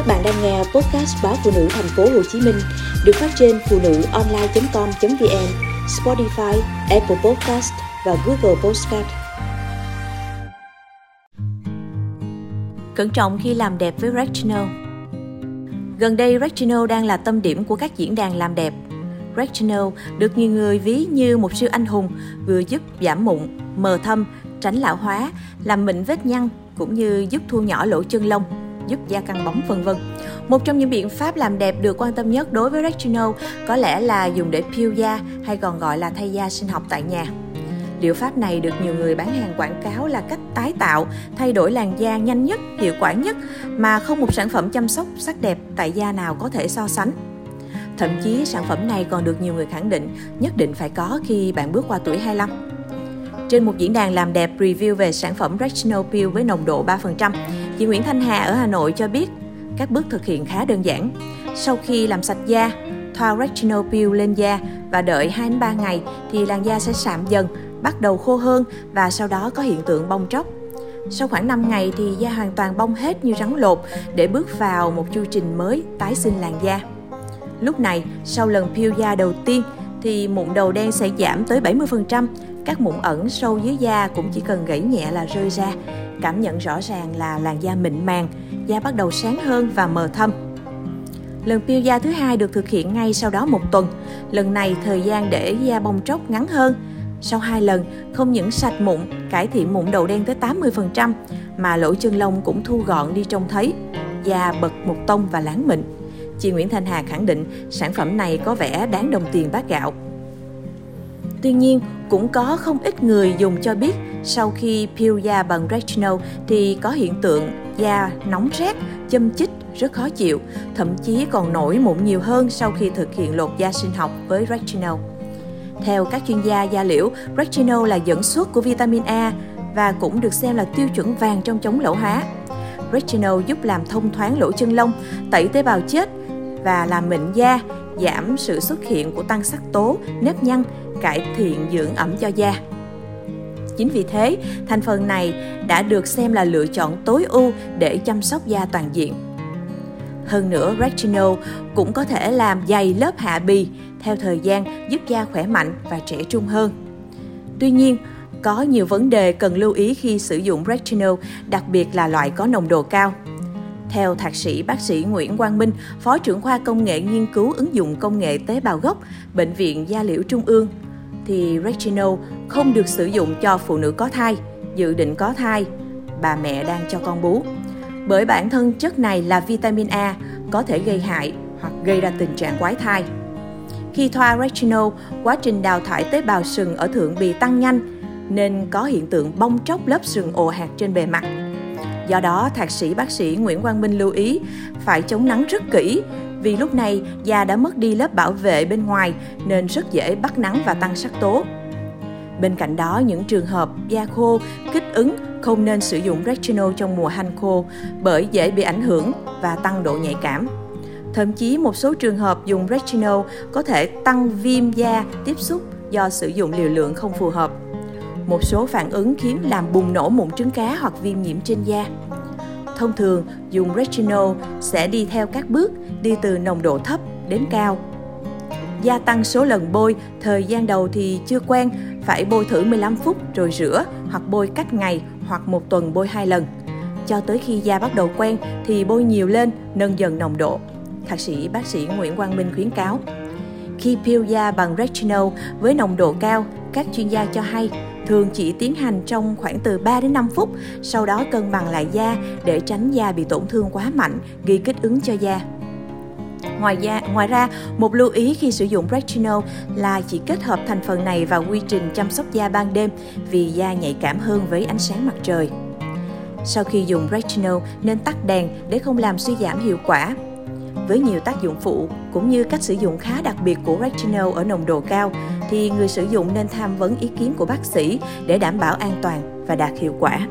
Các bạn đang nghe podcast báo phụ nữ thành phố Hồ Chí Minh được phát trên phụ nữ online.com.vn, Spotify, Apple Podcast và Google Podcast. Cẩn trọng khi làm đẹp với Retinol Gần đây Retinol đang là tâm điểm của các diễn đàn làm đẹp. Retinol được nhiều người ví như một siêu anh hùng vừa giúp giảm mụn, mờ thâm, tránh lão hóa, làm mịn vết nhăn cũng như giúp thu nhỏ lỗ chân lông giúp da căng bóng vân vân. Một trong những biện pháp làm đẹp được quan tâm nhất đối với Retinol có lẽ là dùng để peel da hay còn gọi là thay da sinh học tại nhà. Liệu pháp này được nhiều người bán hàng quảng cáo là cách tái tạo, thay đổi làn da nhanh nhất, hiệu quả nhất mà không một sản phẩm chăm sóc sắc đẹp tại da nào có thể so sánh. Thậm chí sản phẩm này còn được nhiều người khẳng định nhất định phải có khi bạn bước qua tuổi 25. Trên một diễn đàn làm đẹp review về sản phẩm Retinol Peel với nồng độ 3%, chị Nguyễn Thanh Hà ở Hà Nội cho biết các bước thực hiện khá đơn giản. Sau khi làm sạch da, thoa Retinol Peel lên da và đợi 2-3 ngày thì làn da sẽ sạm dần, bắt đầu khô hơn và sau đó có hiện tượng bong tróc. Sau khoảng 5 ngày thì da hoàn toàn bong hết như rắn lột để bước vào một chu trình mới tái sinh làn da. Lúc này, sau lần peel da đầu tiên thì mụn đầu đen sẽ giảm tới 70%, các mụn ẩn sâu dưới da cũng chỉ cần gãy nhẹ là rơi ra. Cảm nhận rõ ràng là làn da mịn màng, da bắt đầu sáng hơn và mờ thâm. Lần peel da thứ hai được thực hiện ngay sau đó một tuần. Lần này thời gian để da bong tróc ngắn hơn. Sau hai lần, không những sạch mụn, cải thiện mụn đầu đen tới 80%, mà lỗ chân lông cũng thu gọn đi trông thấy. Da bật một tông và láng mịn. Chị Nguyễn Thanh Hà khẳng định sản phẩm này có vẻ đáng đồng tiền bát gạo. Tuy nhiên, cũng có không ít người dùng cho biết sau khi peel da bằng retinol thì có hiện tượng da nóng rát, châm chích, rất khó chịu, thậm chí còn nổi mụn nhiều hơn sau khi thực hiện lột da sinh học với retinol. Theo các chuyên gia da liễu, retinol là dẫn xuất của vitamin A và cũng được xem là tiêu chuẩn vàng trong chống lão hóa. Retinol giúp làm thông thoáng lỗ chân lông, tẩy tế bào chết và làm mịn da, giảm sự xuất hiện của tăng sắc tố, nếp nhăn, cải thiện dưỡng ẩm cho da. Chính vì thế, thành phần này đã được xem là lựa chọn tối ưu để chăm sóc da toàn diện. Hơn nữa, retinol cũng có thể làm dày lớp hạ bì theo thời gian giúp da khỏe mạnh và trẻ trung hơn. Tuy nhiên, có nhiều vấn đề cần lưu ý khi sử dụng retinol, đặc biệt là loại có nồng độ cao. Theo thạc sĩ bác sĩ Nguyễn Quang Minh, Phó trưởng khoa công nghệ nghiên cứu ứng dụng công nghệ tế bào gốc, Bệnh viện Gia Liễu Trung ương, thì retinol không được sử dụng cho phụ nữ có thai, dự định có thai, bà mẹ đang cho con bú. Bởi bản thân chất này là vitamin A, có thể gây hại hoặc gây ra tình trạng quái thai. Khi thoa retinol, quá trình đào thải tế bào sừng ở thượng bì tăng nhanh, nên có hiện tượng bong tróc lớp sừng ồ hạt trên bề mặt. Do đó, thạc sĩ bác sĩ Nguyễn Quang Minh lưu ý phải chống nắng rất kỹ vì lúc này da đã mất đi lớp bảo vệ bên ngoài nên rất dễ bắt nắng và tăng sắc tố. Bên cạnh đó, những trường hợp da khô, kích ứng không nên sử dụng retinol trong mùa hanh khô bởi dễ bị ảnh hưởng và tăng độ nhạy cảm. Thậm chí một số trường hợp dùng retinol có thể tăng viêm da tiếp xúc do sử dụng liều lượng không phù hợp. Một số phản ứng khiến làm bùng nổ mụn trứng cá hoặc viêm nhiễm trên da. Thông thường, dùng retinol sẽ đi theo các bước đi từ nồng độ thấp đến cao. Gia tăng số lần bôi, thời gian đầu thì chưa quen, phải bôi thử 15 phút rồi rửa hoặc bôi cách ngày hoặc một tuần bôi hai lần. Cho tới khi da bắt đầu quen thì bôi nhiều lên, nâng dần nồng độ. Thạc sĩ bác sĩ Nguyễn Quang Minh khuyến cáo. Khi peel da bằng retinol với nồng độ cao, các chuyên gia cho hay thường chỉ tiến hành trong khoảng từ 3 đến 5 phút, sau đó cân bằng lại da để tránh da bị tổn thương quá mạnh, gây kích ứng cho da. Ngoài ra, ngoài ra, một lưu ý khi sử dụng retinol là chỉ kết hợp thành phần này vào quy trình chăm sóc da ban đêm vì da nhạy cảm hơn với ánh sáng mặt trời. Sau khi dùng retinol nên tắt đèn để không làm suy giảm hiệu quả. Với nhiều tác dụng phụ cũng như cách sử dụng khá đặc biệt của retinol ở nồng độ cao thì người sử dụng nên tham vấn ý kiến của bác sĩ để đảm bảo an toàn và đạt hiệu quả.